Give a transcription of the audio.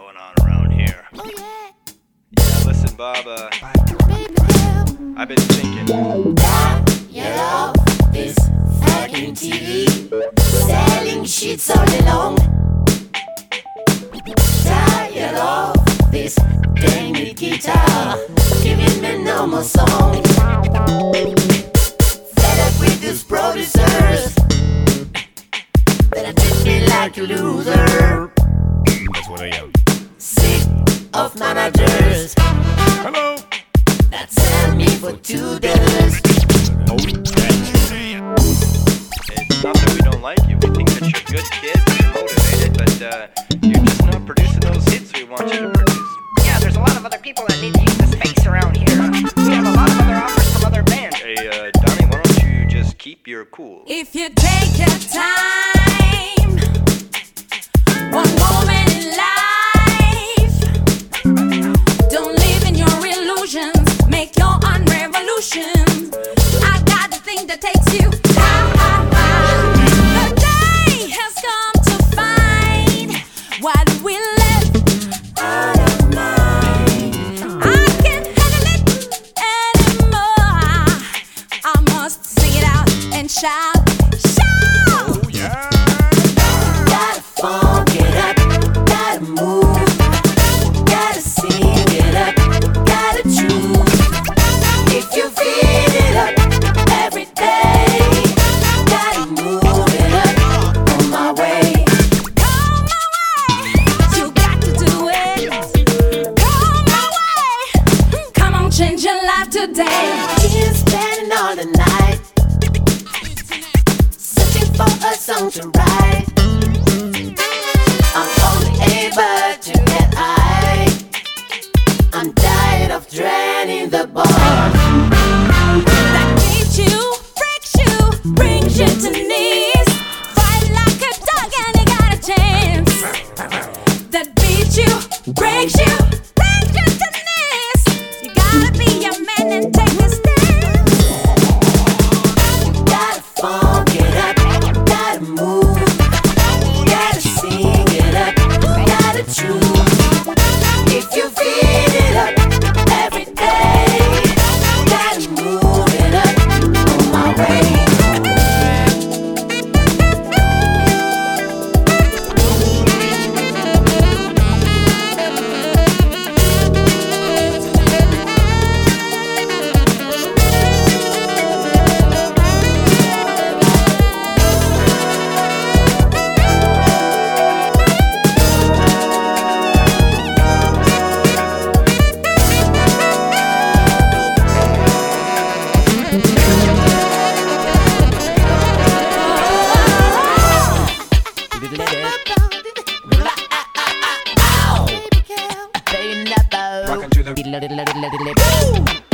going on around here. Oh, yeah. Yeah, listen, Baba. uh, I've been thinking. That yellow know, this fucking TV selling sheets all along. Tired of this damn guitar giving me no more song. Fed up with these producers that I treat me like a loser. That sell me for two dollars. It's not that we don't like you. We think that you're good kids, you're motivated, but uh, you're just not producing those hits we want you to produce. Yeah, there's a lot of other people that need to use the space around here. We have a lot of other offers from other bands. Hey, uh, Donnie, why don't you just keep your cool? If you take your time, Gotta funk up, gotta move, gotta sing it up, gotta choose. If you feel it up every day, gotta move it up on my way. Come my way, you got to do it. Come my way, come on, change your life today. All the searching for a song to write. I'm only able to get high. I'm tired of draining the bar. That you, breaks you, brings you to knees. Fight like a dog and you got a chance. That beats you, breaks you Rockin' to the Oh